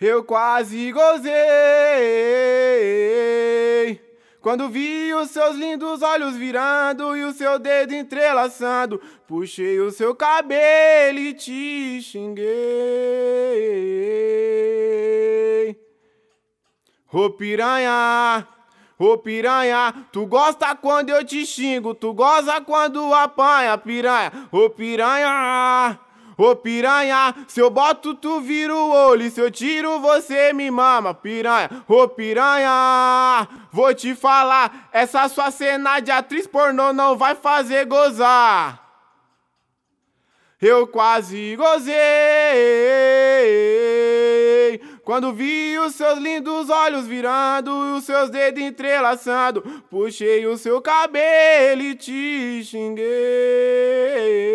Eu quase gozei quando vi os seus lindos olhos virando e o seu dedo entrelaçando. Puxei o seu cabelo e te xinguei. Ô piranha, ô piranha, tu gosta quando eu te xingo, tu goza quando apanha, piranha, ô piranha. Ô piranha, se eu boto tu vira o olho, se eu tiro você me mama, piranha. Ô piranha, vou te falar, essa sua cena de atriz pornô não vai fazer gozar. Eu quase gozei quando vi os seus lindos olhos virando e os seus dedos entrelaçando. Puxei o seu cabelo e te xinguei.